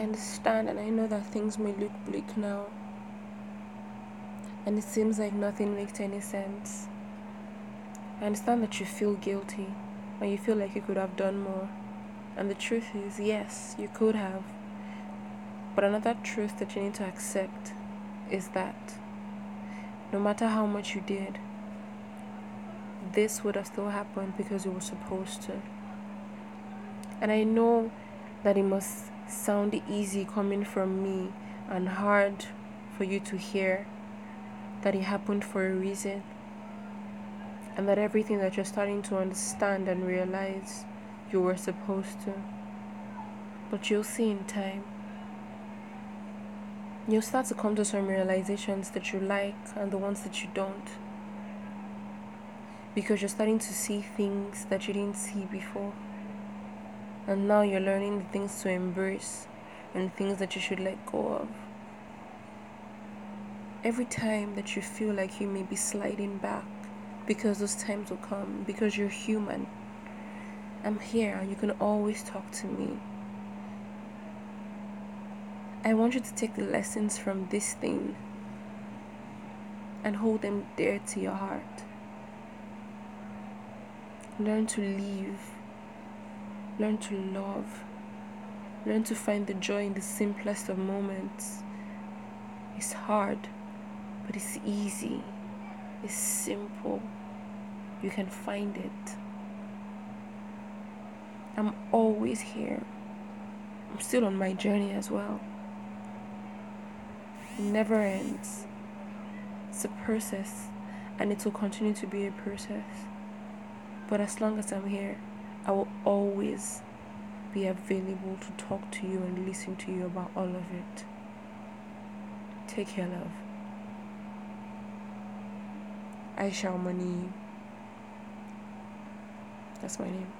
I understand and I know that things may look bleak now. And it seems like nothing makes any sense. I understand that you feel guilty and you feel like you could have done more. And the truth is, yes, you could have. But another truth that you need to accept is that no matter how much you did, this would have still happened because it was supposed to. And I know that it must sound easy coming from me and hard for you to hear that it happened for a reason and that everything that you're starting to understand and realize you were supposed to. But you'll see in time. You'll start to come to some realizations that you like and the ones that you don't. Because you're starting to see things that you didn't see before. And now you're learning the things to embrace and things that you should let go of. Every time that you feel like you may be sliding back, because those times will come, because you're human, I'm here. And you can always talk to me. I want you to take the lessons from this thing and hold them dear to your heart. Learn to live Learn to love. Learn to find the joy in the simplest of moments. It's hard, but it's easy. It's simple. You can find it. I'm always here. I'm still on my journey as well. It never ends. It's a process, and it will continue to be a process. But as long as I'm here, I will always be available to talk to you and listen to you about all of it. Take care, love. Aisha Mani. That's my name.